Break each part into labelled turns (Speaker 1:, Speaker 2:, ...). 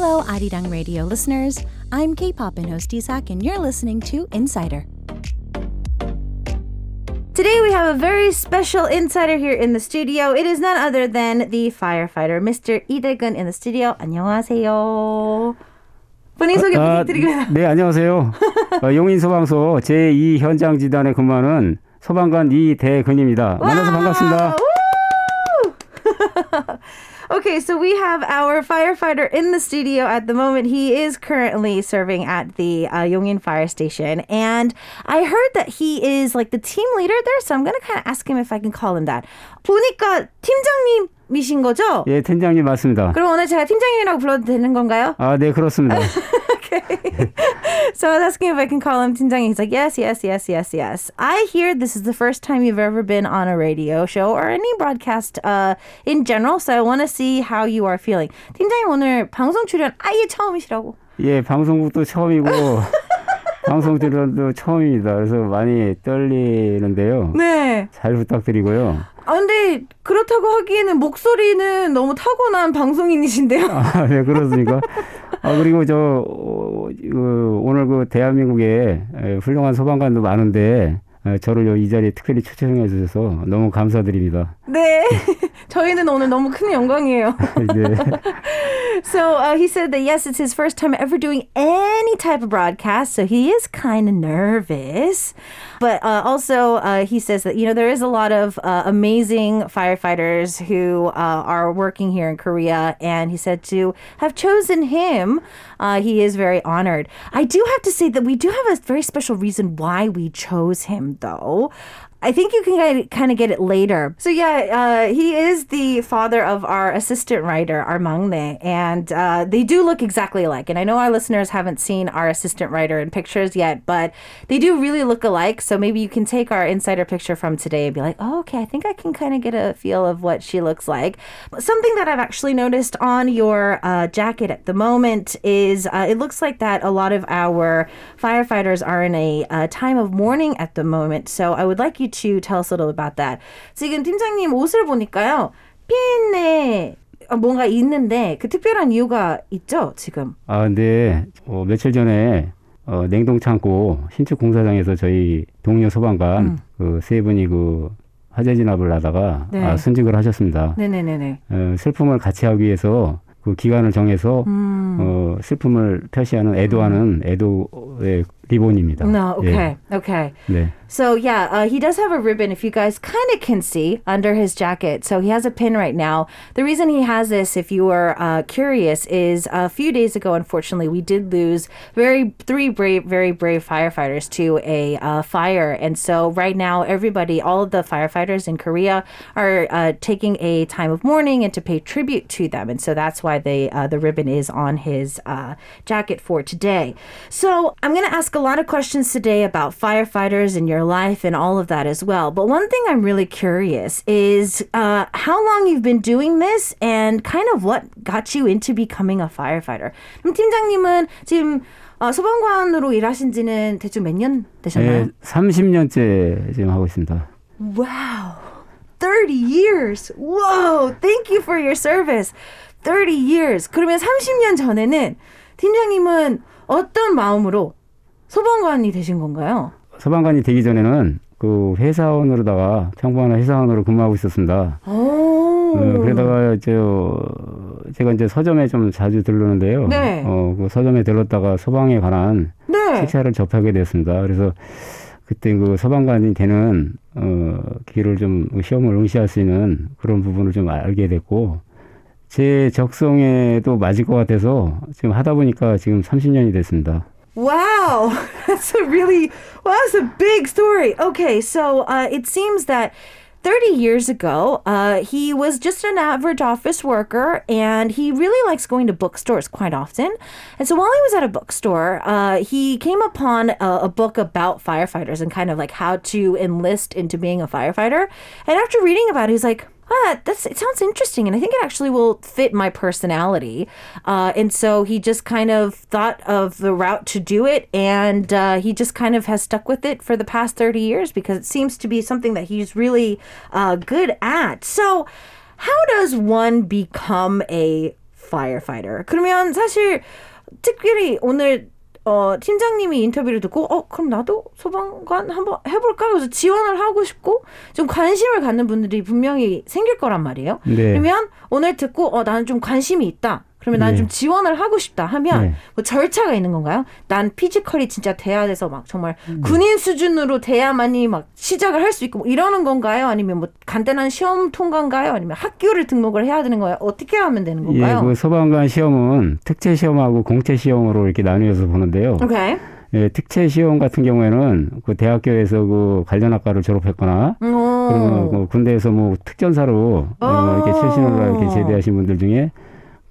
Speaker 1: Hello, Arirang Radio listeners. I'm K-pop and host Isak, and you're listening to Insider. Today we have a very special insider here in the studio. It is none other than the firefighter, Mr. 이대근 in the studio. 안녕하세요. 본인 소개
Speaker 2: 아,
Speaker 1: 부탁드리겠습니다.
Speaker 2: 네, 안녕하세요. 어, 용인소방서 제2 현장 지단에 근무하는 소방관 이대근입니다. 만나서 반갑습니다.
Speaker 1: Woo! okay, so we have our firefighter in the studio at the moment. He is currently serving at the uh, Yongin Fire Station, and I heard that he is like the team leader there. So I'm gonna kind of ask him if I can call him that. 보니까 팀장님이신 거죠?
Speaker 2: 예, 팀장님 맞습니다.
Speaker 1: 그럼 오늘 제가 팀장님이라고 불러도 되는 건가요?
Speaker 2: 아, 네, 그렇습니다.
Speaker 1: okay. so I was asking if I can call him 팀장님. He's like, yes, yes, yes, yes, yes. I hear this is the first time you've ever been on a radio show or any broadcast uh, in general. So I want to see how you are feeling. 팀장님 오늘 방송 출연 아예 처음이시라고.
Speaker 2: 예, 방송국도 처음이고 방송 출연도 처음입니다. 그래서 많이 떨리는데요.
Speaker 1: 네.
Speaker 2: 잘 부탁드리고요.
Speaker 1: 아 근데 그렇다고 하기에는 목소리는 너무 타고난 방송인이신데요.
Speaker 2: 아, 네, 그렇습니까? 아, 그리고 저, 어, 그, 오늘 그 대한민국에 에, 훌륭한 소방관도 많은데, 에, 저를 요 이 자리에 특별히 초청해 주셔서 너무 감사드립니다.
Speaker 1: 네. 저희는 오늘 너무 큰 영광이에요.
Speaker 2: 네.
Speaker 1: So uh, he said that yes, it's his first time ever doing any type of broadcast, so he is kind of nervous. But uh, also, uh, he says that you know there is a lot of uh, amazing firefighters who uh, are working here in Korea, and he said to have chosen him, uh, he is very honored. I do have to say that we do have a very special reason why we chose him, 岛 I think you can kind of get it later. So yeah, uh, he is the father of our assistant writer, maknae, and uh, they do look exactly alike. And I know our listeners haven't seen our assistant writer in pictures yet, but they do really look alike. So maybe you can take our insider picture from today and be like, oh, okay, I think I can kind of get a feel of what she looks like. Something that I've actually noticed on your uh, jacket at the moment is uh, it looks like that a lot of our firefighters are in a uh, time of mourning at the moment. So I would like you to tell us a little about that. 지금 팀장님 옷을 보니까요. 핀에 뭔가 있는데 그 특별한 이유가 있죠, 지금.
Speaker 2: 아, 근데 어, 며칠 전에 어, 냉동 창고 신축 공사장에서 저희 동료 소방관 그세 분이 그 화재 진압을 하다가
Speaker 1: 네.
Speaker 2: 아, 순직을 하셨습니다.
Speaker 1: 네네네네.
Speaker 2: 어, 슬픔을 같이 하기 위해서 그 기간을 정해서
Speaker 1: 음.
Speaker 2: 어, 슬픔을 표시하는 애도하는 애도의 리본입니다.
Speaker 1: No,
Speaker 2: 예,
Speaker 1: okay, okay.
Speaker 2: 네.
Speaker 1: So yeah, uh, he does have a ribbon. If you guys kind of can see under his jacket, so he has a pin right now. The reason he has this, if you were uh, curious, is a few days ago. Unfortunately, we did lose very three brave, very brave firefighters to a uh, fire, and so right now, everybody, all of the firefighters in Korea, are uh, taking a time of mourning and to pay tribute to them, and so that's why they uh, the ribbon is on his uh, jacket for today. So I'm going to ask a lot of questions today about firefighters and your life and all of that as well. But one thing I'm really curious is uh, how long you've been doing this and kind of what got you into becoming a firefighter. 그럼 팀장님은 지금 어, 소방관으로 일하신 지는 대충 몇 년 되셨나요?
Speaker 2: 네, 30년째 지금 하고 있습니다.
Speaker 1: Wow. 30 years. Whoa. Thank you for your service. 30 years. 그러면 30년 전에는 팀장님은 어떤 마음으로 소방관이 되신 건가요?
Speaker 2: 소방관이 되기 전에는 그 회사원으로다가 평범한 회사원으로 근무하고 있었습니다.
Speaker 1: 오.
Speaker 2: 어, 그러다가 저 제가 이제 서점에 좀 자주 들르는데요.
Speaker 1: 네.
Speaker 2: 어, 그 서점에 들렀다가 소방에 관한
Speaker 1: 네.
Speaker 2: 책자를 접하게 됐습니다. 그래서 그때 그 소방관이 되는 어, 길을 좀 시험을 응시할 수 있는 그런 부분을 좀 알게 됐고 제 적성에도 맞을 것 같아서 지금 하다 보니까 지금 30년이 됐습니다.
Speaker 1: Wow, that's a really well, that's a big story. Okay, so uh, it seems that 30 years ago, uh, he was just an average office worker and he really likes going to bookstores quite often. And so while he was at a bookstore, uh, he came upon a, a book about firefighters and kind of like how to enlist into being a firefighter. And after reading about it, he's like, ah, that's it sounds interesting, and I think it actually will fit my personality. Uh, and so he just kind of thought of the route to do it, and uh, he just kind of has stuck with it for the past thirty years because it seems to be something that he's really uh, good at. So, how does one become a firefighter. 그러면 사실 특별히 오늘 어, 팀장님이 인터뷰를 듣고, 어, 그럼 나도 소방관 한번 해볼까? 그래서 지원을 하고 싶고, 좀 관심을 갖는 분들이 분명히 생길 거란 말이에요.
Speaker 2: 네.
Speaker 1: 그러면 오늘 듣고, 어, 나는 좀 관심이 있다. 그러면 나는
Speaker 2: 네.
Speaker 1: 좀 지원을 하고 싶다 하면
Speaker 2: 네.
Speaker 1: 뭐 절차가 있는 건가요? 난 피지컬이 진짜 돼야 돼서 막 정말
Speaker 2: 음.
Speaker 1: 군인 수준으로 돼야만이 막 시작을 할 수 있고 뭐 이러는 건가요? 아니면 뭐 간단한 시험 통과인가요? 아니면 학교를 등록을 해야 되는 거예요? 어떻게 하면 되는
Speaker 2: 예,
Speaker 1: 건가요?
Speaker 2: 그 소방관 시험은 특채 시험하고 공채 시험으로 이렇게 나누어서 보는데요.
Speaker 1: 오케이.
Speaker 2: 예, 특채 시험 같은 경우에는 그 대학교에서 그 관련 학과를 졸업했거나 그러면
Speaker 1: 오.
Speaker 2: 그 군대에서 뭐 특전사로 어, 이렇게
Speaker 1: 어.
Speaker 2: 출신으로 이렇게 제대하신 분들 중에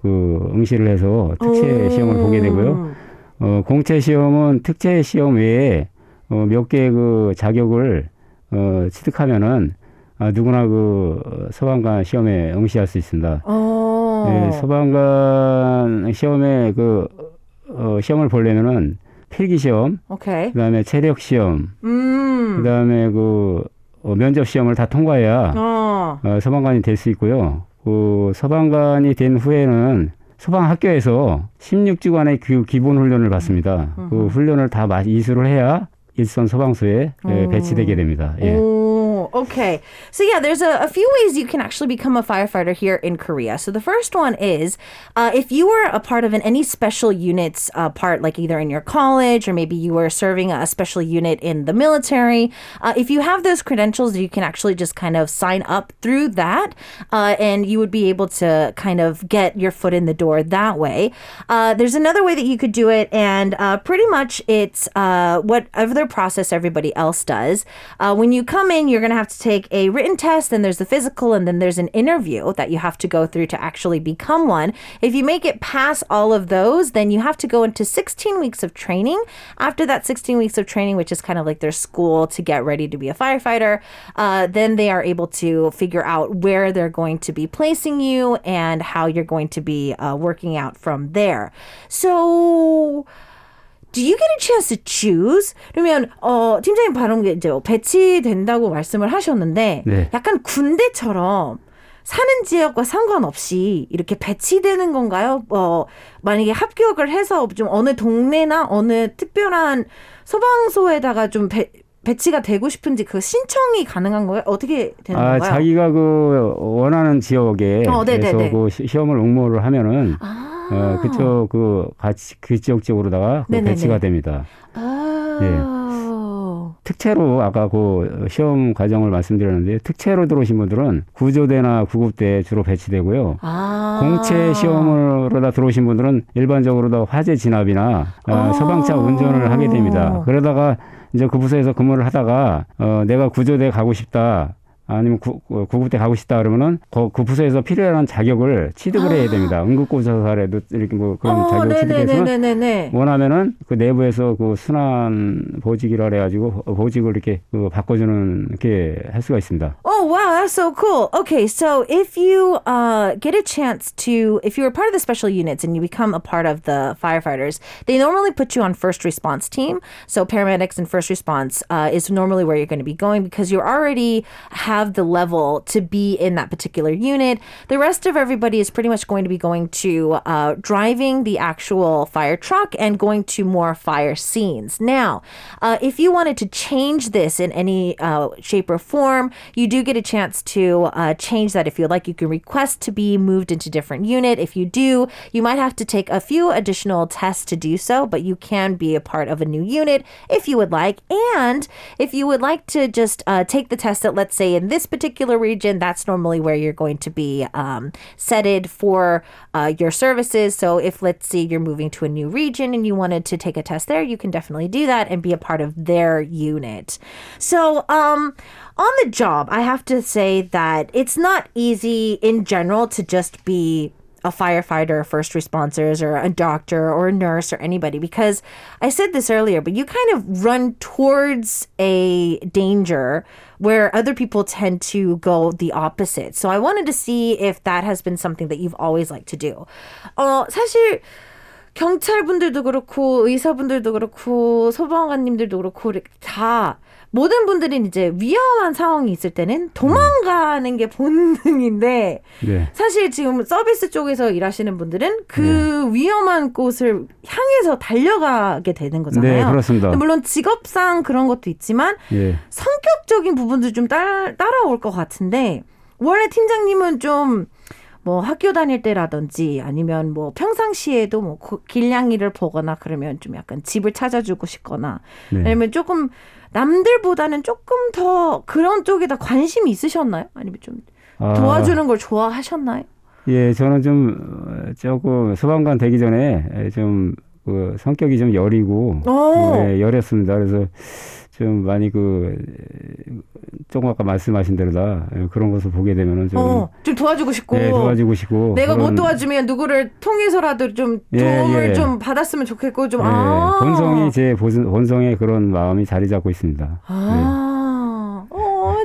Speaker 2: 그 응시를 해서 특채
Speaker 1: 오.
Speaker 2: 시험을 보게 되고요. 어, 공채 시험은 특채 시험 외에 어, 몇개그 자격을 어, 취득하면은 아, 누구나 그 어, 소방관 시험에 응시할 수 있습니다.
Speaker 1: 어.
Speaker 2: 예, 소방관 시험에 그 어, 시험을 보려면은 필기 시험,
Speaker 1: 오케이.
Speaker 2: 그다음에 체력 시험,
Speaker 1: 음.
Speaker 2: 그다음에 그 어, 면접 시험을 다 통과해야
Speaker 1: 어.
Speaker 2: 어, 소방관이 될 수 있고요. 그 소방관이 된 후에는 소방학교에서 16주간의 그 기본 훈련을 받습니다. 그 훈련을 다 마- 이수를 해야 일선 소방서에 예, 배치되게 됩니다. 예.
Speaker 1: Oh, okay. So yeah, there's a, a few ways you can actually become a firefighter here in Korea. So the first one is uh, if you were a part of an any special units uh, part, like either in your college or maybe you were serving a special unit in the military. Uh, if you have those credentials, you can actually just kind of sign up through that, uh, and you would be able to kind of get your foot in the door that way. Uh, there's another way that you could do it, and uh, pretty much it's whatever process everybody else does. When you come in, you're going to have to take a written test, then there's the physical, and then there's an interview that you have to go through to actually become one. If you make it past all of those, then you have to go into 16 weeks of training. After that 16 weeks of training, which is kind of like their school to get ready to be a firefighter, uh, then they are able to figure out where they're going to be placing you and how you're going to be uh, working out from there. So. Do you get a chance to choose? 그러면 어 팀장님 발언 이제 배치된다고 말씀을 하셨는데
Speaker 2: 네.
Speaker 1: 약간 군대처럼 사는 지역과 상관없이 이렇게 배치되는 건가요? 어 만약에 합격을 해서 좀 어느 동네나 어느 특별한 소방서에다가 좀 배, 배치가 되고 싶은지 그 신청이 가능한 거예요? 어떻게 되는
Speaker 2: 아,
Speaker 1: 건가요?
Speaker 2: 자기가 그 원하는 지역에
Speaker 1: 어, 네네네.
Speaker 2: 서그 시- 시험을 응모를 하면은
Speaker 1: 아.
Speaker 2: 어, 그쪽 그 같이 그 지역 지역으로다가 그. 배치가 됩니다.
Speaker 1: 아.
Speaker 2: 특채로 아까 그 시험 과정을 말씀드렸는데 특채로 들어오신 분들은 구조대나 구급대에 주로 배치되고요.
Speaker 1: 아.
Speaker 2: 공채 시험으로다 들어오신 분들은 일반적으로 다 화재 진압이나 어,
Speaker 1: 아.
Speaker 2: 소방차 운전을 하게 됩니다. 그러다가 이제 그 부서에서 근무를 하다가 어, 내가 구조대 가고 싶다. 아니면 구, 어, 구급대 가고 싶다 그러면은 그, 그 부서에서 필요한 자격을 취득을 해야 됩니다. 응급구조사라도 이렇게 뭐 그런
Speaker 1: 어,
Speaker 2: 자격을 취득해서
Speaker 1: 네네네네네.
Speaker 2: 원하면은 그 내부에서 그 순환 보직이라 그래가지고 보직을 이렇게 그 바꿔주는 이렇게 할 수가 있습니다.
Speaker 1: Oh wow, that's so cool. Okay, so if you uh, get a chance to, if you were part of the special units and you become a part of the firefighters, they normally put you on first response team. So paramedics and first response uh, is normally where you're going to be going because you already have the level to be in that particular unit. The rest of everybody is pretty much going to be going to uh, driving the actual fire truck and going to more fire scenes. Now, uh, if you wanted to change this in any uh, shape or form, you do get a chance to uh, change that if you'd like. You can request to be moved into different unit. If you do, you might have to take a few additional tests to do so, but you can be a part of a new unit if you would like. And if you would like to just uh, take the test at, let's say, in this particular region, that's normally where you're going to be um, setted for uh, your services. So if, let's say, you're moving to a new region and you wanted to take a test there, you can definitely do that and be a part of their unit. So, um, on the job, I have to say that it's not easy in general to just be a firefighter, first responders, or a doctor or a nurse or anybody because I said this earlier, but you kind of run towards a danger where other people tend to go the opposite. So I wanted to see if that has been something that you've always liked to do. 어, 사실 경찰분들도 그렇고 의사분들도 그렇고 소방관님들도 그렇고 이렇게 다 모든 분들이 이제 위험한 상황이 있을 때는 도망가는 게 본능인데
Speaker 2: 네.
Speaker 1: 사실 지금 서비스 쪽에서 일하시는 분들은 그 위험한 곳을 향해서 달려가게 되는 거잖아요.
Speaker 2: 네, 그렇습니다.
Speaker 1: 물론 직업상 그런 것도 있지만
Speaker 2: 예.
Speaker 1: 성격적인 부분도 좀 따, 따라올 것 같은데 원래 팀장님은 좀 뭐 학교 다닐 때라든지 아니면 뭐 평상시에도 뭐 고- 길냥이를 보거나 그러면 좀 약간 집을 찾아주고 싶거나
Speaker 2: 네.
Speaker 1: 아니면 조금 남들보다는 조금 더 그런 쪽에 다 관심이 있으셨나요? 아니면 좀
Speaker 2: 아,
Speaker 1: 도와주는 걸 좋아하셨나요?
Speaker 2: 예, 저는 좀 어, 조금 소방관 되기 전에 좀 그 성격이 좀 여리고
Speaker 1: 오.
Speaker 2: 예, 여렸습니다. 그래서 좀 많이 그 조금 아까 말씀하신 대로다 예, 그런 것을 보게 되면은 좀
Speaker 1: 어, 좀 도와주고 싶고
Speaker 2: 예, 도와주고 싶고
Speaker 1: 내가 못 도와주면 누구를 통해서라도 좀
Speaker 2: 예,
Speaker 1: 도움을
Speaker 2: 예.
Speaker 1: 좀 받았으면 좋겠고 좀
Speaker 2: 예,
Speaker 1: 아.
Speaker 2: 본성이 제 본- 본성의 그런 마음이 자리 잡고 있습니다.
Speaker 1: Ah, oh,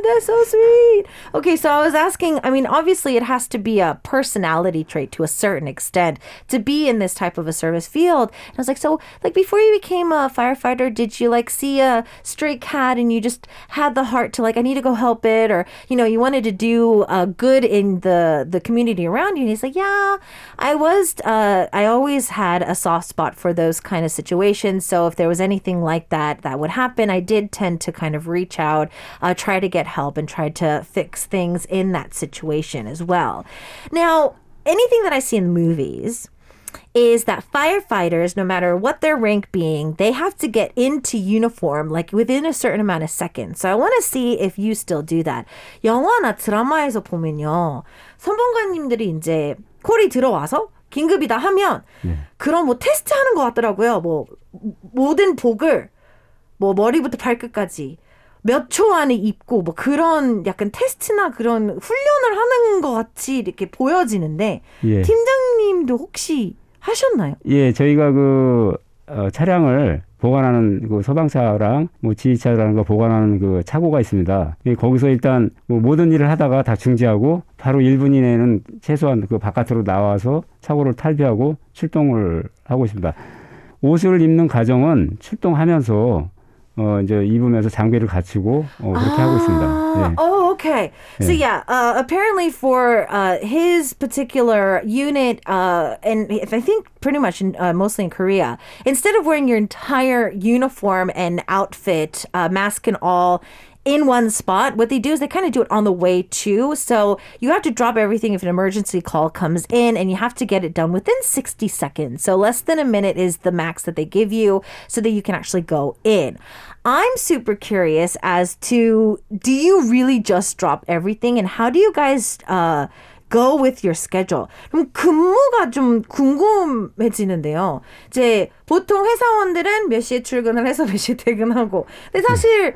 Speaker 1: that's so sweet. Okay, so I was asking, I mean, obviously it has to be a personality trait to a certain extent to be in this type of a service field. And I was like, so like before you became a firefighter, did you like see a stray cat and you just had the heart to like, I need to go help it, or you know, you wanted to do uh, good in the the community around you? And he's like, yeah, I was. Uh, I always had a soft spot for those kind of situations. So if there was anything like that that would happen, I did tend to kind of reach out, uh, try to get help, and try to fix things in that situation as well. Now, anything that I see in movies is that firefighters, no matter what their rank being, they have to get into uniform like within a certain amount of seconds. So I want to see if you still do that. 영화나 드라마에서 보면요. 선봉관님들이 이제 콜이 들어와서 긴급이다 하면 그런 뭐 테스트 하는 것 같더라고요. 뭐 모든 복을 뭐 머리부터 발끝까지 몇 초 안에 입고 뭐 그런 약간 테스트나 그런 훈련을 하는 것 같이 이렇게 보여지는데
Speaker 2: 예.
Speaker 1: 팀장님도 혹시 하셨나요?
Speaker 2: 예, 저희가 그 어, 차량을 보관하는 그 소방차랑 뭐 지휘차라는 거 보관하는 그 차고가 있습니다. 예, 거기서 일단 뭐 모든 일을 하다가 다 중지하고 바로 1분 이내에는 최소한 그 바깥으로 나와서 차고를 탈피하고 출동을 하고 있습니다. 옷을 입는 과정은 출동하면서 어 이제 입으면서 장비를 갖추고 어, 그렇게 하고 있습니다.
Speaker 1: Ah,
Speaker 2: 예.
Speaker 1: Oh, okay. So yeah, uh, apparently for uh, his particular unit, uh, and if I think pretty much in, uh, mostly in Korea, instead of wearing your entire uniform and outfit, uh, mask and all. In one spot, what they do is they kind of do it on the way too. So you have to drop everything if an emergency call comes in, and you have to get it done within 60 seconds. So less than a minute is the max that they give you so that you can actually go in. I'm super curious as to do you really just drop everything and how do you guys uh, go with your schedule? 그럼 근무가 좀 궁금해지는데요. 이제 보통 회사원들은 몇 시에 출근을 해서 몇 시에 퇴근하고. 근데 사실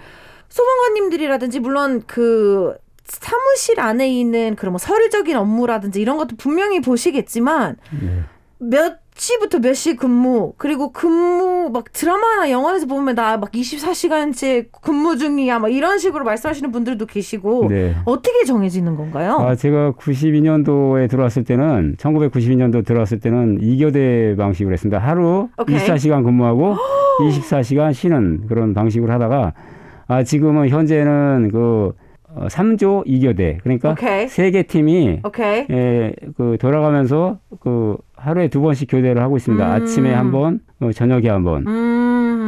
Speaker 1: 소방관님들이라든지 물론 그 사무실 안에 있는 그런 뭐 서류적인 업무라든지 이런 것도 분명히 보시겠지만 몇 시부터 몇 시 근무 그리고 근무 막 드라마나 영화에서 보면 나 막 24시간째 근무 중이야 막 이런 식으로 말씀하시는 분들도 계시고
Speaker 2: 네.
Speaker 1: 어떻게 정해지는 건가요?
Speaker 2: 아, 제가 92년도에 들어왔을 때는 1992년도 들어왔을 때는 2교대 방식으로 했습니다. 하루
Speaker 1: 오케이.
Speaker 2: 24시간 근무하고 24시간 쉬는 그런 방식으로 하다가 아, 지금은 현재는 그 어, 3조 2교대. 그러니까. 세 개 팀이
Speaker 1: 오케이.
Speaker 2: 예, 그 돌아가면서 그 하루에 두 번씩 교대를 하고 있습니다.
Speaker 1: 음.
Speaker 2: 아침에 한 번, 어, 저녁에 한 번.
Speaker 1: 음.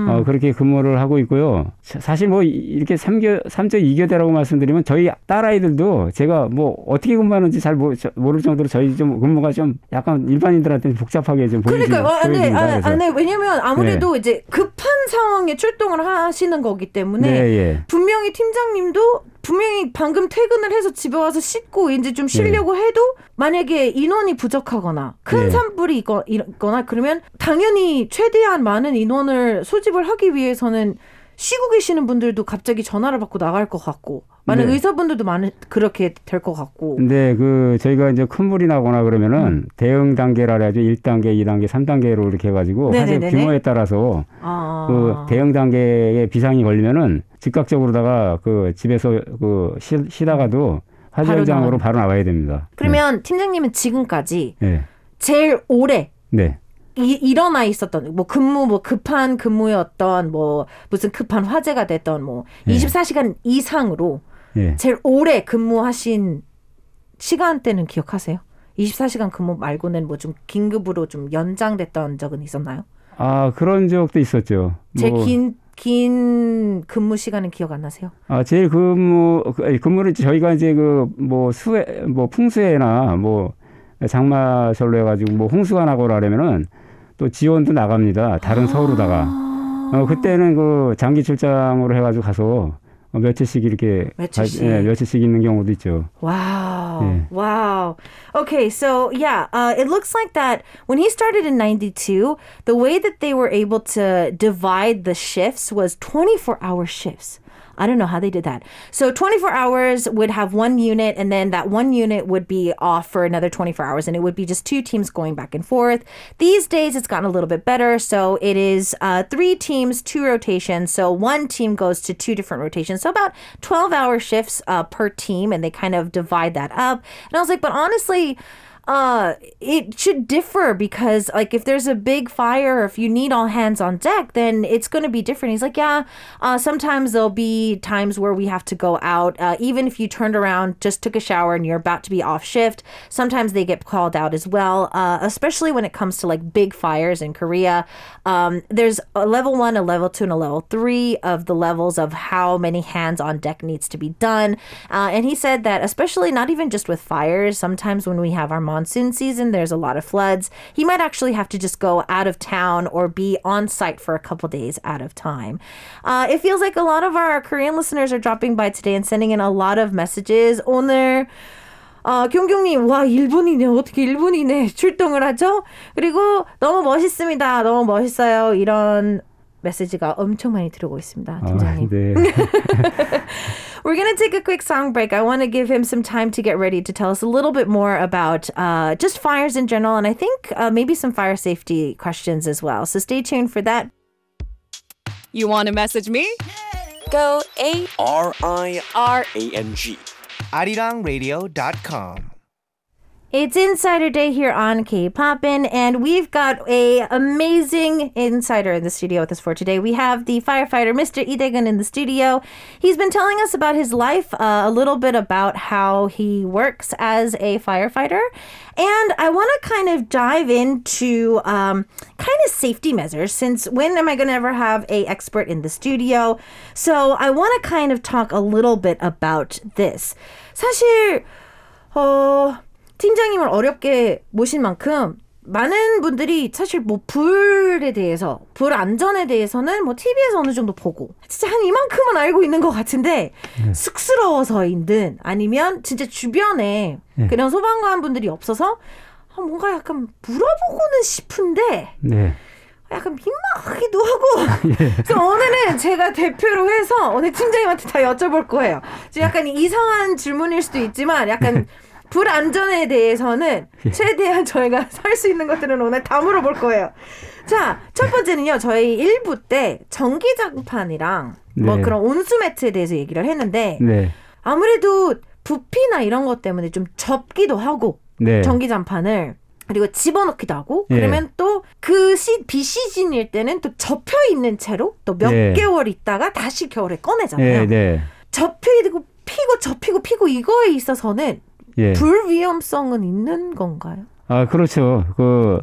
Speaker 2: 어, 그렇게 근무를 하고 있고요. 사- 사실 뭐 이- 이렇게 삼교삼조이교대라고 말씀드리면 저희 딸아이들도 제가 뭐 어떻게 근무하는지 잘 모, 모를 정도로 저희 좀 근무가 좀 약간 일반인들한테 복잡하게 좀
Speaker 1: 그러니까 어, 네. 아. 아, 네, 왜냐면 아무래도 이제 급한 상황에 출동을 하시는 거기 때문에
Speaker 2: 네, 예.
Speaker 1: 분명히 팀장님도 분명히 방금 퇴근을 해서 집에 와서 씻고 이제 좀 쉬려고 해도 만약에 인원이 부족하거나 큰
Speaker 2: 네.
Speaker 1: 산불이 있거- 있거나 그러면 당연히 최대한 많은 인원을 소집을 하기 위해서는 쉬고 계시는 분들도 갑자기 전화를 받고 나갈 것 같고 많은
Speaker 2: 네.
Speaker 1: 의사분들도 많은 그렇게 될 것 같고
Speaker 2: 근데 그 저희가 이제 큰 물이 나거나 그러면은
Speaker 1: 음.
Speaker 2: 대응 단계라 해야죠. 1단계, 2단계, 3단계로 이렇게 해가지고 화재
Speaker 1: 네네네네.
Speaker 2: 규모에 따라서
Speaker 1: 아.
Speaker 2: 그 대응 단계에 비상이 걸리면은 즉각적으로다가 그 집에서 그 쉬, 쉬다가도 화재
Speaker 1: 바로
Speaker 2: 현장으로. 바로 나와야 됩니다.
Speaker 1: 그러면 팀장님은 지금까지
Speaker 2: 네.
Speaker 1: 제일 오래
Speaker 2: 네.
Speaker 1: 이, 일어나 있었던 뭐 근무 뭐 급한 근무였던 뭐 무슨 급한 화재가 됐던 뭐
Speaker 2: 예.
Speaker 1: 24시간 이상으로
Speaker 2: 예.
Speaker 1: 제일 오래 근무하신 시간대는 기억하세요? 24시간 근무 말고는 뭐 좀 긴급으로 좀 연장됐던 적은 있었나요?
Speaker 2: 아 그런 적도 있었죠.
Speaker 1: 제일
Speaker 2: 뭐,
Speaker 1: 긴, 긴 근무 시간은 기억 안 나세요?
Speaker 2: 아 제일 근무 그, 근무를 저희가 이제 그 뭐 수해 뭐 풍수해나 뭐 장마절로 해가지고 뭐 홍수가 나고 그러려면은 또 지원도 나갑니다. 다른 서울로다가.
Speaker 1: 아.
Speaker 2: 어 그때는 그 장기 출장으로 해가지고 가서 어, 며칠씩 이렇게
Speaker 1: 며칠씩.
Speaker 2: 가- 예, 며칠씩 있는 경우도 있죠.
Speaker 1: Wow.
Speaker 2: Yeah.
Speaker 1: Wow. Okay, so yeah, uh, it looks like that when he started in 92, the way that they were able to divide the shifts was 24 hour shifts. I don't know how they did that. So 24 hours would have one unit, and then that one unit would be off for another 24 hours, and it would be just two teams going back and forth. These days, it's gotten a little bit better. So it is uh, three teams, two rotations. So one team goes to two different rotations. So about 12 hour shifts uh, per team, and they kind of divide that up. And I was like, but honestly, uh it should differ because like if there's a big fire if you need all hands on deck then it's going to be different. He's like yeah uh sometimes there'll be times where we have to go out uh, even if you turned around just took a shower and you're about to be off shift sometimes they get called out as well uh especially when it comes to like big fires in korea. Um there's a level one a level two and a level three of the levels of how many hands on deck needs to be done uh, and he said that especially not even just with fires sometimes when we have our monsoon season there's a lot of floods he might actually have to just go out of town or be on site for a couple days at a time uh, it feels like a lot of our korean listeners are dropping by today and sending in a lot of messages 오늘 아, 경경님, 와, 일본이네. 어떻게 일본이네. 출동을 하죠? 그리고 너무 멋있습니다. 너무 멋있어요. 이런 메시지가 엄청 많이 들어오고 있습니다.
Speaker 2: 아,
Speaker 1: 팀장님.
Speaker 2: 네.
Speaker 1: We're going to take a quick song break. I want to give him some time to get ready to tell us a little bit more about uh, just fires in general, and I think uh, maybe some fire safety questions as well. So stay tuned for that.
Speaker 3: You want to message me? Go A
Speaker 4: R I
Speaker 3: R
Speaker 4: A N G.
Speaker 5: arirangradio.com.
Speaker 1: It's Insider Day here on K-Poppin', and we've got a amazing insider in the studio with us for today. We have the firefighter, Mr. Idegan, in the studio. He's been telling us about his life, uh, a little bit about how he works as a firefighter, and I want to kind of dive into um, kind of safety measures. Since when am I going to ever have a expert in the studio? So I want to kind of talk a little bit about this. 사실 어. 팀장님을 어렵게 모신 만큼 많은 분들이 사실 뭐 불에 대해서 불 안전에 대해서는 뭐 TV에서 어느 정도 보고 진짜 한 이만큼은 알고 있는 것 같은데 쑥스러워서인든 아니면 진짜 주변에 그런 소방관 분들이 없어서 아, 뭔가 약간 물어보고는 싶은데
Speaker 2: 네.
Speaker 1: 약간 민망하기도 하고 그래서 오늘은 제가 대표로 해서 오늘 팀장님한테 다 여쭤볼 거예요. 약간 이상한 질문일 수도 있지만 약간 불 안전에 대해서는 최대한 저희가 살 수 있는 것들은 오늘 다 물어볼 거예요. 자, 첫 번째는요. 저희 1부 때 전기장판이랑 뭐
Speaker 2: 네.
Speaker 1: 그런 온수 매트에 대해서 얘기를 했는데
Speaker 2: 네.
Speaker 1: 아무래도 부피나 이런 것 때문에 좀 접기도 하고
Speaker 2: 네.
Speaker 1: 전기장판을 그리고 집어넣기도 하고
Speaker 2: 예.
Speaker 1: 그러면 또그 비시즌일 때는 또 접혀 있는 채로 또몇
Speaker 2: 예.
Speaker 1: 개월 있다가 다시 겨울에 꺼내잖아요.
Speaker 2: 네, 네.
Speaker 1: 접히고 피고 접히고 피고 이거에 있어서는
Speaker 2: 예.
Speaker 1: 불 위험성은 있는 건가요?
Speaker 2: 아, 그렇죠. 그,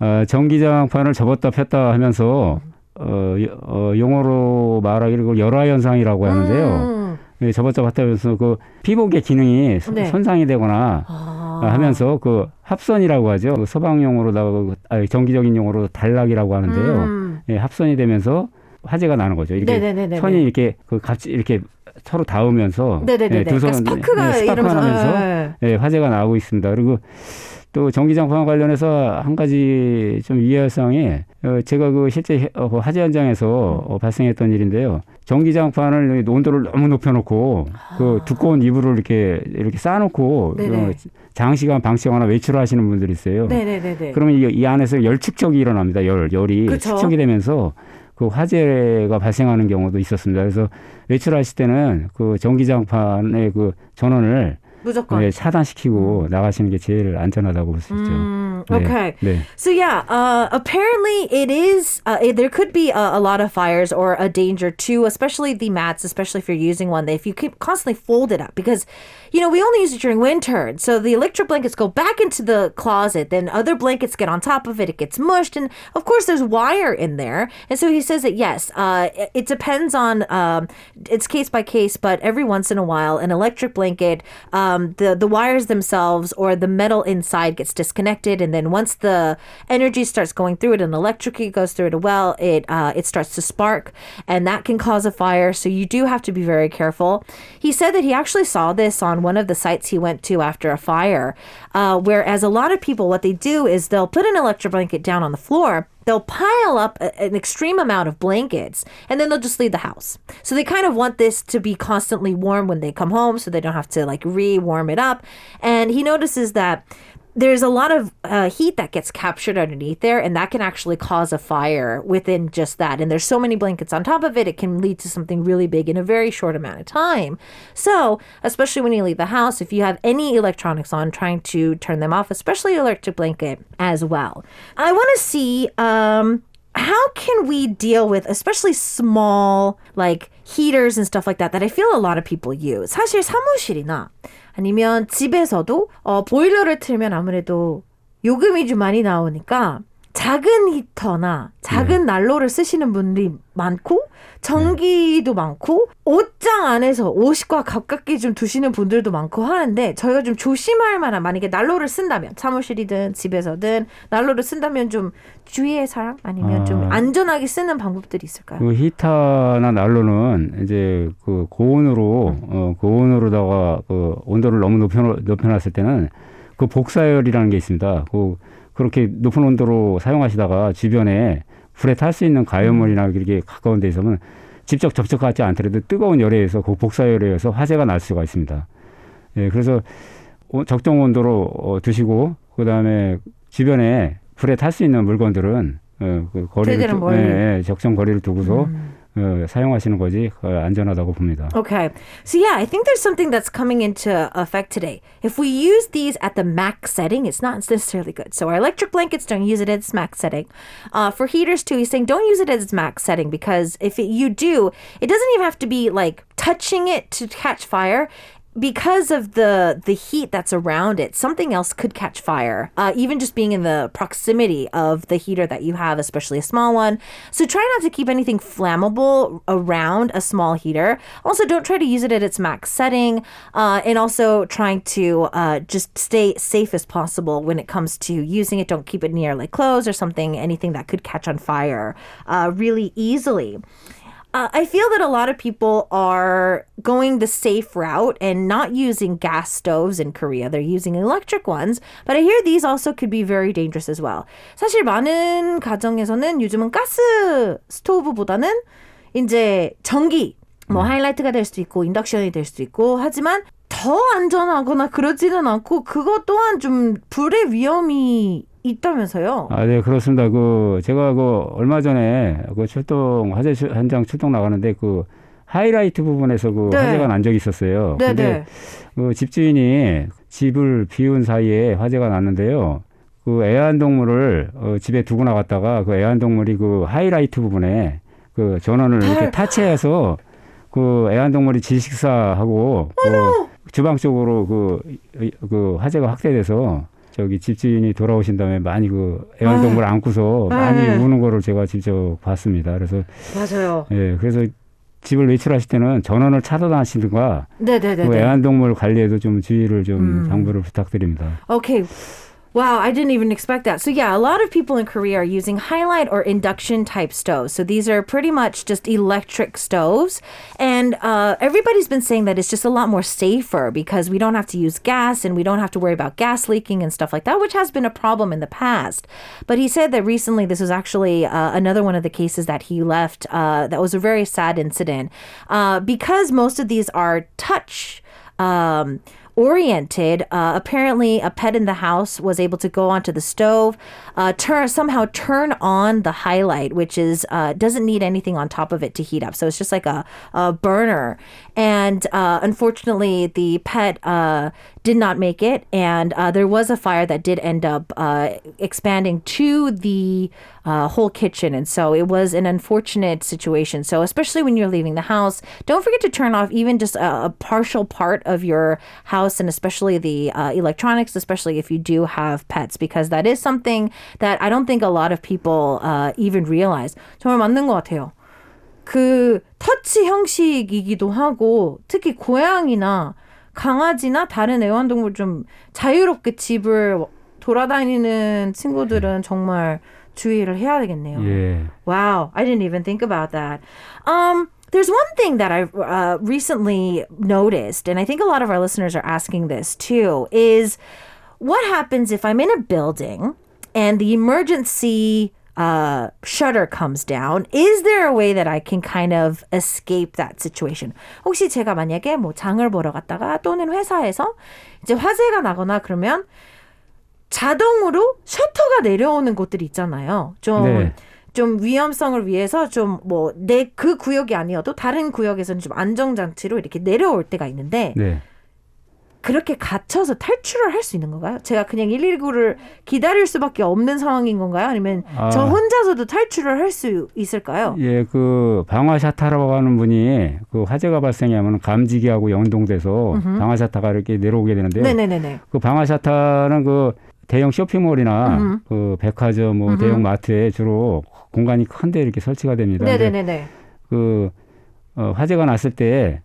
Speaker 2: 어, 전기장판을 접었다 폈다 하면서, 어, 여- 어, 용어로 말하기를 열화 현상이라고 하는데요.
Speaker 1: 음.
Speaker 2: 예, 접었다 폈다 하면서 그 피복의 기능이 소-
Speaker 1: 네.
Speaker 2: 손상이 되거나
Speaker 1: 아.
Speaker 2: 하면서 그 합선이라고 하죠. 그 소방용으로다가 그- 아니, 전기적인 용어로 단락이라고 하는데요.
Speaker 1: 음.
Speaker 2: 예, 합선이 되면서 화재가 나는 거죠. 이렇게
Speaker 1: 네네네네네.
Speaker 2: 선이 이렇게 그 같이 이렇게 서로 닿으면서
Speaker 1: 네네네네.
Speaker 2: 예, 두
Speaker 1: 그러니까
Speaker 2: 손,
Speaker 1: 스파크가
Speaker 2: 예, 스파크가
Speaker 1: 이러면서
Speaker 2: 나면서
Speaker 1: 예.
Speaker 2: 예, 화재가 나오고 있습니다. 그리고 또 전기장판 관련해서 한 가지 좀 이해사항에 어, 제가 그 실제 해- 어, 그 화재 현장에서 어, 발생했던 일인데요. 전기장판을 온도를 너무 높여놓고 그 두꺼운 이불을 이렇게 이렇게 쌓아놓고
Speaker 1: 아. 네네.
Speaker 2: 어, 장시간 방치하거나 외출하시는 분들이 있어요.
Speaker 1: 네네네네.
Speaker 2: 그러면 이, 이 안에서 열 축적이 일어납니다. 열 열이
Speaker 1: 그쵸.
Speaker 2: 축적이 되면서 그 화재가 발생하는 경우도 있었습니다. 그래서 외출하실 때는 그 전기장판의 그 전원을
Speaker 1: 무조건.
Speaker 2: 예, 차단시키고 나가시는 게 제일 안전하다고 볼 수 있죠.
Speaker 1: Mm,
Speaker 2: 네,
Speaker 1: okay.
Speaker 2: 네.
Speaker 1: So yeah, uh, apparently it is. Uh, it- there could be a, a lot of fires or a danger too, especially the mats, especially if you're using one. If you keep constantly fold it up, because you know we only use it during winter, so the electric blankets go back into the closet. Then other blankets get on top of it. It gets mushed, and of course there's wire in there. And so he says that yes, uh, it, depends on um, it's case by case, but every once in a while, an electric blanket, um, the the wires themselves or the metal inside gets disconnected, and then once the energy starts going through it and electricity goes through it well, it uh, it starts to spark, and that can cause a fire. So you do have to be very careful. He said that he actually saw this on one of the sites he went to after a fire, uh, whereas a lot of people what they do is they'll put an electric blanket down on the floor they'll pile up an extreme amount of blankets and then they'll just leave the house. So they kind of want this to be constantly warm when they come home so they don't have to like re warm it up. And he notices that there's a lot of uh, heat that gets captured underneath there, and that can actually cause a fire within just that. And there's so many blankets on top of it, it can lead to something really big in a very short amount of time. So, especially when you leave the house, if you have any electronics on, trying to turn them off, especially electric blanket as well. I want to see um, how can we deal with especially small like heaters and stuff like that that I feel a lot of people use. 사실 사무실이나 아니면 집에서도 어, 보일러를 틀면 아무래도 요금이 좀 많이 나오니까 작은 히터나 작은 난로를 쓰시는 분들이 많고 전기도 많고 옷장 안에서 옷과 가깝게 좀 두시는 분들도 많고 하는데 저희가 좀 조심할 만한 만약에 난로를 쓴다면 사무실이든 집에서든 난로를 쓴다면 좀 주의의 사항 아니면 좀
Speaker 2: 아.
Speaker 1: 안전하게 쓰는 방법들이 있을까요?
Speaker 2: 그 히터나 난로는 이제 그 고온으로 어 고온으로다가 그 온도를 너무 높여 높여놨을 때는 그 복사열이라는 게 있습니다. 그 그렇게 높은 온도로 사용하시다가 주변에 불에 탈 수 있는 가연물이나 이렇게 가까운 데 있으면 직접 접촉하지 않더라도 뜨거운 열에 의해서 그 복사 열에 의해서 화재가 날 수가 있습니다. 예, 그래서 오- 적정 온도로 어, 두시고 그 다음에 주변에 불에 탈 수 있는 물건들은 어, 그 거리를 두-. 예, 예, 적정 거리를 두고서 어, 사용하시는 것이 어, 안전하다고 봅니다.
Speaker 1: Okay. So yeah, I think there's something that's coming into effect today. If we use these at the max setting, it's not necessarily good. So our electric blankets don't use it at its max setting. Uh, for heaters too, he's saying don't use it at its max setting because if it, you do, it doesn't even have to be like touching it to catch fire. Because of the the heat that's around it, something else could catch fire. Uh, even just being in the proximity of the heater that you have, especially a small one. So try not to keep anything flammable around a small heater. Also, don't try to use it at its max setting. Uh, and also trying to uh, just stay safe as possible when it comes to using it. Don't keep it near like clothes or something, anything that could catch on fire uh, really easily. Uh, I feel that a lot of people are going the safe route and not using gas stoves in Korea. They're using electric ones. But I hear these also could be very dangerous as well. 사실 많은 가정에서는 요즘은 가스 스토브보다는 이제 전기, 뭐 하이라이트가 될 수도 있고 인덕션이 될 수도 있고 하지만 더 안전하거나 그러지는 않고 그것 또한 좀 불의 위험이 있다면서요.
Speaker 2: 아, 네, 그렇습니다. 그 제가 그 얼마 전에 그 출동 화재 출- 현장 출동 나가는데 그 하이라이트 부분에서 그
Speaker 1: 네.
Speaker 2: 화재가 난 적이 있었어요.
Speaker 1: 네네.
Speaker 2: 근데 그 집주인이 집을 비운 사이에 화재가 났는데요. 그 애완동물을 어, 집에 두고 나갔다가 그 애완동물이 그 하이라이트 부분에 그 전원을 이렇게 타치해서 그 애완동물이 질식사하고 그 주방 쪽으로 그, 그 화재가 확대돼서 저기 집주인이 돌아오신 다음에 많이 그 애완동물 안고서 많이
Speaker 1: 네.
Speaker 2: 우는 거를 제가 직접 봤습니다. 그래서
Speaker 1: 맞아요.
Speaker 2: 예, 그래서 집을 외출하실 때는 전원을 차단하시든가
Speaker 1: 네네네.
Speaker 2: 그 애완동물 관리에도 좀 주의를 좀
Speaker 1: 음.
Speaker 2: 당부를 부탁드립니다.
Speaker 1: Okay. Wow, I didn't even expect that. So yeah, a lot of people in Korea are using highlight or induction type stoves. So these are pretty much just electric stoves, and uh, everybody's been saying that it's just a lot more safer because we don't have to use gas and we don't have to worry about gas leaking and stuff like that, which has been a problem in the past. But he said that recently this was actually uh, another one of the cases that he left. Uh, that was a very sad incident uh, because most of these are touch. Um, oriented. Uh, apparently, a pet in the house was able to go onto the stove, uh, somehow turn on the highlight, which is uh, doesn't need anything on top of it to heat up. So it's just like a, a burner. And uh, unfortunately, the pet uh, did not make it, and uh, there was a fire that did end up uh, expanding to the whole kitchen, and so it was an unfortunate situation. So especially when you're leaving the house, don't forget to turn off even just a, a partial part of your house, and especially the electronics, especially if you do have pets, because that is something that I don't think a lot of people uh, even realize. 정말 맞는 것 같아요. 그 터치 형식이기도 하고 특히 고양이나 강아지나 다른 애완동물 좀 자유롭게 집을 돌아다니는 친구들은 정말 주의를 해야 되겠네요.
Speaker 2: 예.
Speaker 1: Wow, I didn't even think about that. Um, there's one thing that I uh, recently noticed, and I think a lot of our listeners are asking this too, is what happens if I'm in a building and the emergency uh, shutter comes down? Is there a way that I can kind of escape that situation? 혹시 제가 만약에 뭐 장을 보러 갔다가 또는 회사에서 이제 화재가 나거나 그러면 자동으로 셔터가 내려오는 곳들이 있잖아요. 좀
Speaker 2: 네.
Speaker 1: 좀 위험성을 위해서 좀 뭐 내 그 구역이 아니어도 다른 구역에서는 좀 안정 장치로 이렇게 내려올 때가 있는데
Speaker 2: 네.
Speaker 1: 그렇게 갇혀서 탈출을 할 수 있는 건가요? 제가 그냥 119를 기다릴 수밖에 없는 상황인 건가요? 아니면
Speaker 2: 아.
Speaker 1: 저 혼자서도 탈출을 할 수 있을까요?
Speaker 2: 예, 그 방화샤타라고 하는 분이 그 화재가 발생하면 감지기하고 연동돼서 방화샤타가 이렇게 내려오게 되는데요.
Speaker 1: 네네네네.
Speaker 2: 그 방화샤타는 그 대형 쇼핑몰이나
Speaker 1: 음흠.
Speaker 2: 그 백화점, 뭐 대형 마트에 주로 공간이 큰데 이렇게 설치가 됩니다. 근데
Speaker 1: 네네네네.
Speaker 2: 그 어, 화재가 났을 때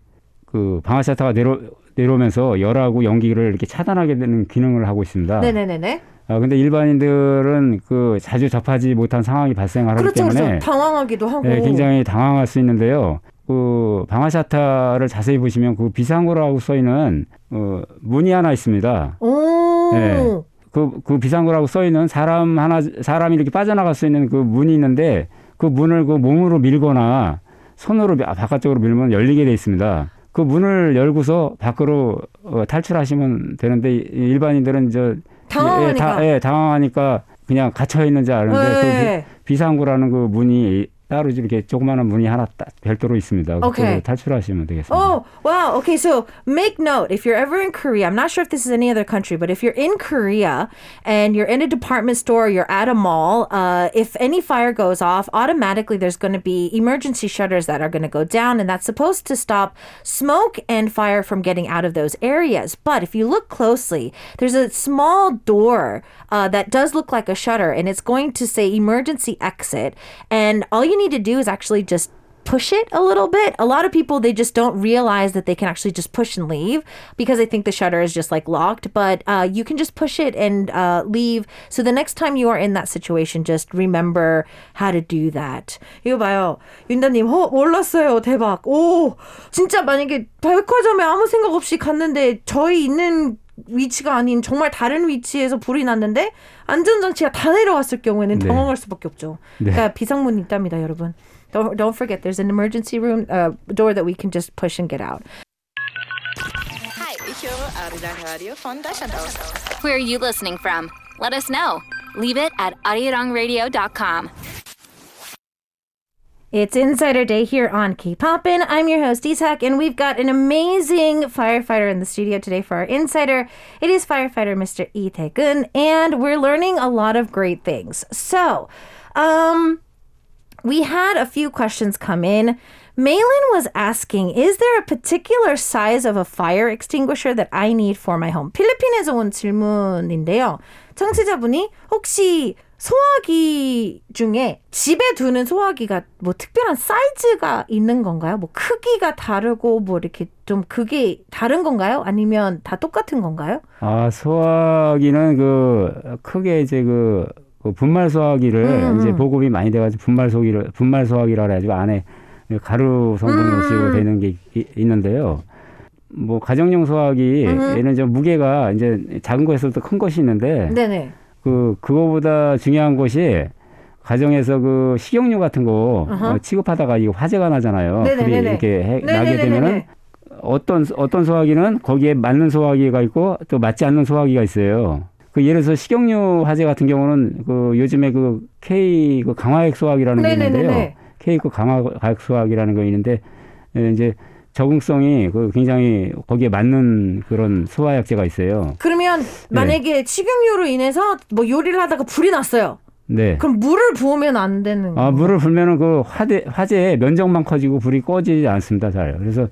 Speaker 2: 그 방화샤타가 내려 내려오면서 열하고 연기를 이렇게 차단하게 되는 기능을 하고 있습니다.
Speaker 1: 네네네네.
Speaker 2: 아 근데 일반인들은 그 자주 접하지 못한 상황이 발생하기
Speaker 1: 그렇죠,
Speaker 2: 때문에
Speaker 1: 그렇죠. 당황하기도 하고.
Speaker 2: 네, 굉장히 당황할 수 있는데요. 그 방화샤타를 자세히 보시면 그 비상구라고 써 있는 어, 문이 하나 있습니다.
Speaker 1: 오.
Speaker 2: 네. 그, 그 비상구라고 써 있는 사람 하나 사람이 이렇게 빠져나갈 수 있는 그 문이 있는데 그 문을 그 몸으로 밀거나 손으로 미- 바깥쪽으로 밀면 열리게 돼 있습니다. 그 문을 열고서 밖으로 어, 탈출하시면 되는데 이- 일반인들은 저
Speaker 1: 당황하니까.
Speaker 2: 예, 다- 예, 당황하니까 그냥 갇혀 있는 줄 아는데 그
Speaker 1: 네.
Speaker 2: 비, 상구라는 그 문이 따로 이렇게 조그마한 문이 하나 따- 별도로 있습니다.
Speaker 1: 오케이.
Speaker 2: 그쪽으로 탈출하시면 되겠습니다.
Speaker 1: Oh, wow. Okay, so make note if you're ever in Korea, I'm not sure if this is any other country, but if you're in Korea and you're in a department store, you're at a mall, uh, if any fire goes off, automatically there's going to be emergency shutters that are going to go down, and that's supposed to stop smoke and fire from getting out of those areas. But if you look closely, there's a small door uh, that does look like a shutter, and it's going to say emergency exit. And all you need to do is actually just push it a little bit. A lot of people they just don't realize that they can actually just push and leave because they think the shutter is just like locked. But uh, you can just push it and uh, leave. So the next time you are in that situation, just remember how to do that. 이거 봐요, 윤다님. 어, 몰랐어요. 대박. 오, 진짜 만약에 백화점에 아무 생각 없이 갔는데 저희 있는 위치가 아닌 정말 다른 위치에서 불이 났는데 안전장치가 다 내려왔을 경우에는
Speaker 2: 네.
Speaker 1: 당황할 수밖에 없죠.
Speaker 2: 네.
Speaker 1: 그러니까 비상문이 있답니다, 여러분. Don't don't forget, there's an emergency room uh, door that we can just push and get out.
Speaker 4: Hi, ich höre Arida Radio von Deutschland
Speaker 5: Where are you listening from? Let us know. Leave it at arierangradio.com.
Speaker 1: It's Insider Day here on K-Poppin'. I'm your host, Isak, and we've got an amazing firefighter in the studio today for our Insider. It is firefighter Mr. Lee Tae-gun, and we're learning a lot of great things. So, um, we had a few questions come in. Malin was asking, is there a particular size of a fire extinguisher that I need for my home? 필리핀에서 온 질문인데요. 청취자분이 혹시 소화기 중에 집에 두는 소화기가 뭐 특별한 사이즈가 있는 건가요? 뭐 크기가 다르고 뭐 이렇게 좀 그게 다른 건가요? 아니면 다 똑같은 건가요?
Speaker 2: 아, 소화기는 그 크게 이제 그, 그 분말 소화기를
Speaker 1: 음,
Speaker 2: 이제
Speaker 1: 음.
Speaker 2: 보급이 많이 돼가지고 분말 소기를 분말 소화기라 그래가지고 안에 가루 성분으로
Speaker 1: 음.
Speaker 2: 쓰고 되는 게 이- 있는데요. 뭐 가정용 소화기
Speaker 1: 음.
Speaker 2: 얘는 좀 무게가 이제 작은 거에서도 큰 것이 있는데
Speaker 1: 네네.
Speaker 2: 그 그거보다 중요한 것이 가정에서 그 식용유 같은 거.
Speaker 1: 어,
Speaker 2: 취급하다가 이거 화재가 나잖아요. 불이
Speaker 1: 네네네네.
Speaker 2: 이렇게 해- 나게. 되면은 어떤 어떤 소화기는 거기에 맞는 소화기가 있고 또 맞지 않는 소화기가 있어요. 그 예를 들어서 식용유 화재 같은 경우는 그 요즘에 그 K 그 강화액 소화기라는 게 있는데요. K 그 강화액 소화기라는 거 있는데 예, 이제 적응성이 그 굉장히 거기에 맞는 그런 소화약제가 있어요.
Speaker 1: 그러면 만약에 식용유로 인해서 뭐 요리를 하다가 불이 났어요.
Speaker 2: 네.
Speaker 1: 그럼 물을 부으면 안 되는
Speaker 2: 아,
Speaker 1: 거.
Speaker 2: 물을 불면은 그 화재, 화재에 면적만 커지고 불이 꺼지지 않습니다, 잘. 그래서,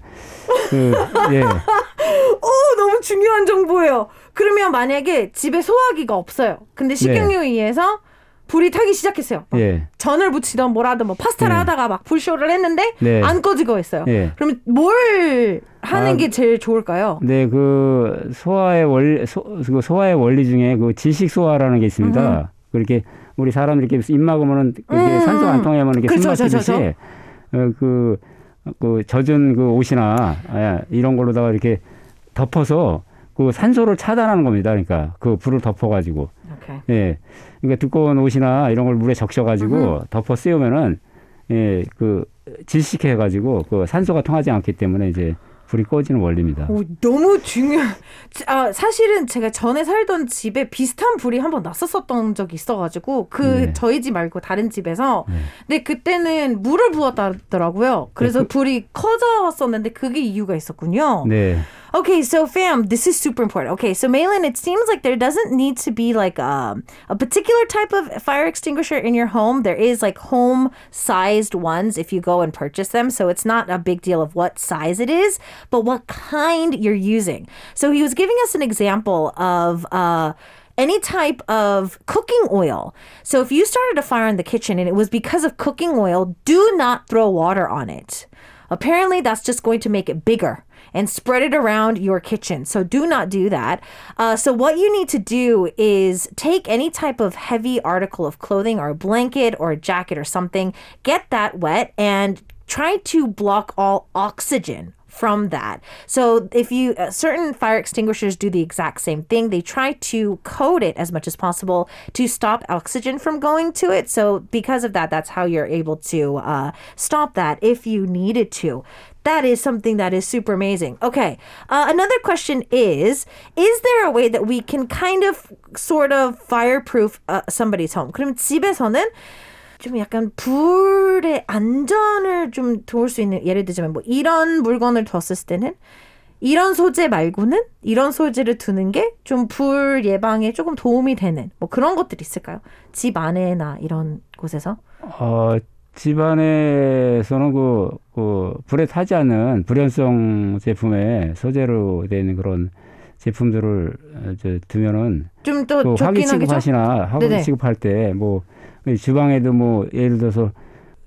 Speaker 2: 그, 예.
Speaker 1: 오, 너무 중요한 정보예요. 그러면 만약에 집에 소화기가 없어요. 근데 식용유에 의해서 불이 타기 시작했어요. 막
Speaker 2: 예.
Speaker 1: 전을 부치던 뭐라든 뭐 파스타를
Speaker 2: 네.
Speaker 1: 하다가 막 불쇼를 했는데
Speaker 2: 네.
Speaker 1: 안 꺼지고 있어요.
Speaker 2: 예.
Speaker 1: 그러면 뭘 하는
Speaker 2: 아,
Speaker 1: 게 제일 좋을까요?
Speaker 2: 네, 그 소화의 원리, 소, 그 소화의 원리 중에 그 지식 소화라는 게 있습니다. 그렇게 우리 사람들이 이렇게 입 막으면은
Speaker 1: 음.
Speaker 2: 산소 안 통하면 이렇게
Speaker 1: 그렇죠,
Speaker 2: 숨 막히듯이 어, 그, 그 젖은 그 옷이나 아, 이런 걸로다가 이렇게 덮어서 그 산소를 차단하는 겁니다. 그러니까 그 불을 덮어가지고
Speaker 1: 오케이.
Speaker 2: 예, 그러니까 두꺼운 옷이나 이런 걸 물에 적셔가지고 덮어 씌우면은 예, 그 질식해가지고 그 산소가 통하지 않기 때문에 이제 불이 꺼지는 원리입니다.
Speaker 1: 오, 너무 중요. 아, 사실은 제가 전에 살던 집에 비슷한 불이 한번 났었었던 적이 있어가지고 그
Speaker 2: 네.
Speaker 1: 저희 집 말고 다른 집에서 근데 그때는 물을 부었다더라고요. 그래서 불이 커졌었는데 그게 이유가 있었군요.
Speaker 2: 네.
Speaker 1: Okay, so fam, this is super important. Okay, so Malin, it seems like there doesn't need to be like um, a particular type of fire extinguisher in your home. There is like home sized ones if you go and purchase them. So it's not a big deal of what size it is, but what kind you're using. So he was giving us an example of uh, any type of cooking oil. So if you started a fire in the kitchen and it was because of cooking oil, do not throw water on it. Apparently, that's just going to make it bigger and spread it around your kitchen. So do not do that. Uh, so what you need to do is take any type of heavy article of clothing or a blanket or a jacket or something, get that wet, and try to block all oxygen from that. So if you uh, certain fire extinguishers do the exact same thing, they try to coat it as much as possible to stop oxygen from going to it. So because of that, that's how you're able to uh, stop that if you needed to. That is something that is super amazing. Okay. Uh, another question is Is there a way that we can kind of sort of fireproof uh, somebody's home? 그럼 집에서는 좀 약간 불의 안전을 좀 도울 수 있는 예를 들자면 뭐 이런 물건을 뒀을 때는 이런 소재 말고는 이런 소재를 두는 게 좀 불 예방에 조금 도움이 되는 뭐 그런 것들이 있을까요? 집 안에나 이런 곳에서?
Speaker 2: 어, 집안에서는 그, 그, 불에 타지 않는 불연성 제품의 소재로 되는 그런 제품들을 어, 저, 두면은
Speaker 1: 좀그또
Speaker 2: 화기? 취급하시나 화기. 취급할 때 뭐 주방에도 뭐 예를 들어서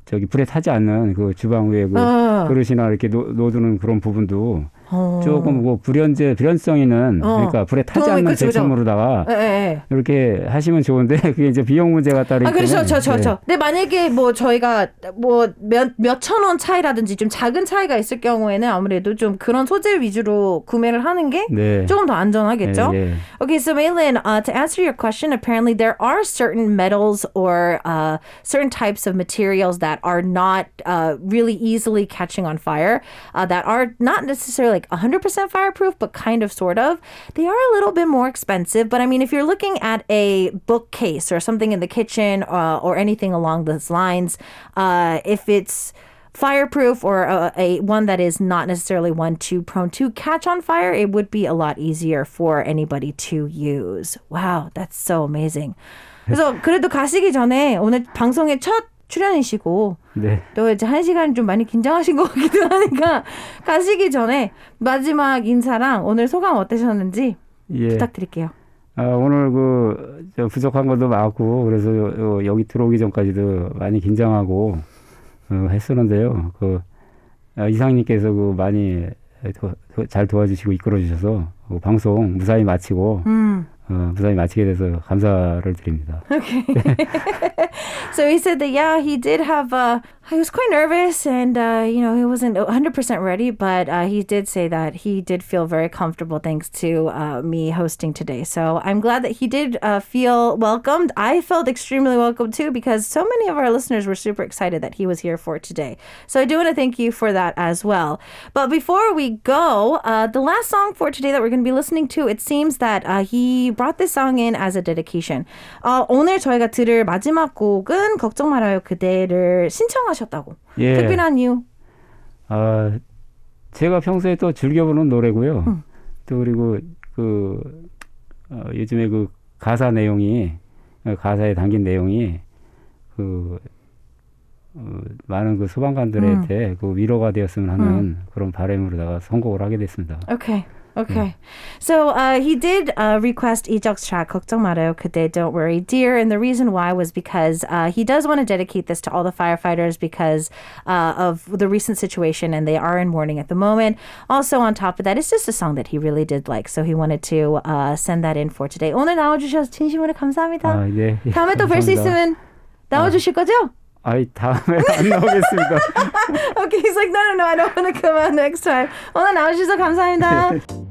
Speaker 2: 저기 불에 타지 않는 그 주방 위에 그
Speaker 1: 어.
Speaker 2: 그릇이나 이렇게 놓, 놓두는 그런 부분도
Speaker 1: 어.
Speaker 2: 조금 뭐 불연제 불연성 있는
Speaker 1: 어.
Speaker 2: 그러니까 불에 타지 않는
Speaker 1: 그쵸.
Speaker 2: 제품으로다가
Speaker 1: 예, 예, 예.
Speaker 2: 이렇게 하시면 좋은데 그게 이제 비용 문제가 따르기
Speaker 1: 아, 그렇죠,
Speaker 2: 때문에
Speaker 1: 저, 저,
Speaker 2: 네.
Speaker 1: 저. 근데 만약에 뭐 저희가 뭐 몇, 몇천 원 차이라든지 좀 작은 차이가 있을 경우에는 아무래도 좀 그런 소재 위주로 구매를 하는 게
Speaker 2: 네.
Speaker 1: 조금 더 안전하겠죠?
Speaker 2: 예, 예.
Speaker 1: Okay, so Maylin, uh, to answer your question, apparently there are certain metals or uh, certain types of materials that are not uh, really easily catching on fire, uh, that are not necessarily like 100% fireproof, but kind of sort of. They are a little bit more expensive, but I mean, if you're looking at a bookcase or something in the kitchen uh, or anything along those lines, uh, if it's fireproof or a, a one that is not necessarily one too prone to catch on fire, it would be a lot easier for anybody to use. Wow, that's so amazing. 그래서 그래도 가시기 전에 오늘 방송의 첫 출연이시고
Speaker 2: 네.
Speaker 1: 또 이제 한 시간 좀 많이 긴장하신 것 같기도 하니까 가시기 전에 마지막 인사랑 오늘 소감 어떠셨는지
Speaker 2: 예.
Speaker 1: 부탁드릴게요.
Speaker 2: 아, 오늘 그, 저 부족한 것도 많고, 그래서 여기 들어오기 전까지도 많이 긴장하고, 어, 했었는데요. 그, 아, 이상님께서 그 많이 도, 도- 잘 도와주시고 이끌어주셔서, 그 방송 무사히 마치고,
Speaker 1: 음.
Speaker 2: 어, 무사히 마치게 돼서 감사를 드립니다.
Speaker 1: So he said that yeah, he did have uh he was quite nervous and uh you know, he wasn't 100% ready, but uh he did say that he did feel very comfortable thanks to uh me hosting today. So I'm glad that he did uh feel welcomed. I felt extremely welcome too because so many of our listeners were super excited that he was here for today. So I do want to thank you for that as well. But before we go, uh the last song for today that we're going to be listening to, it seems that uh he brought this song in as a dedication. 어, 오늘 저희가 들을 마지막 곡은 걱정 말아요 그대를 신청 하셨다고.
Speaker 2: 예.
Speaker 1: 특별한 이유.
Speaker 2: 아, 제가 평소에 또 즐겨 부르는 노래고요. 또 그리고 그 어, 요즘에 그 가사 내용이 어, 가사에 담긴 내용이 그 어, 많은 그 소방관들한테 그 위로가 되었으면 하는 그런 바람으로다가 선곡을 하게 됐습니다.
Speaker 1: Okay. Okay. So uh, he did uh, request Ijok's track 걱정 말아요 그대 Don't Worry Dear and the reason why was because uh, he does want to dedicate this to all the firefighters because uh, of the recent situation and they are in mourning at the moment. Also on top of that it's just a song that he really did like so he wanted to uh, send that in for today. 오늘 나와주셔서 진심으로 감사합니다.
Speaker 2: 아, 네.
Speaker 1: 다음에 또 뵐 수
Speaker 2: 감사합니다.
Speaker 1: 있으면 나와주실 거죠?
Speaker 2: 아이 다음에 안 나오겠습니다.
Speaker 1: Okay, he's like, no, no, no, I don't want to come out next time. 오늘 나와주셔서 감사합니다.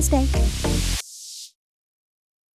Speaker 6: Wednesday.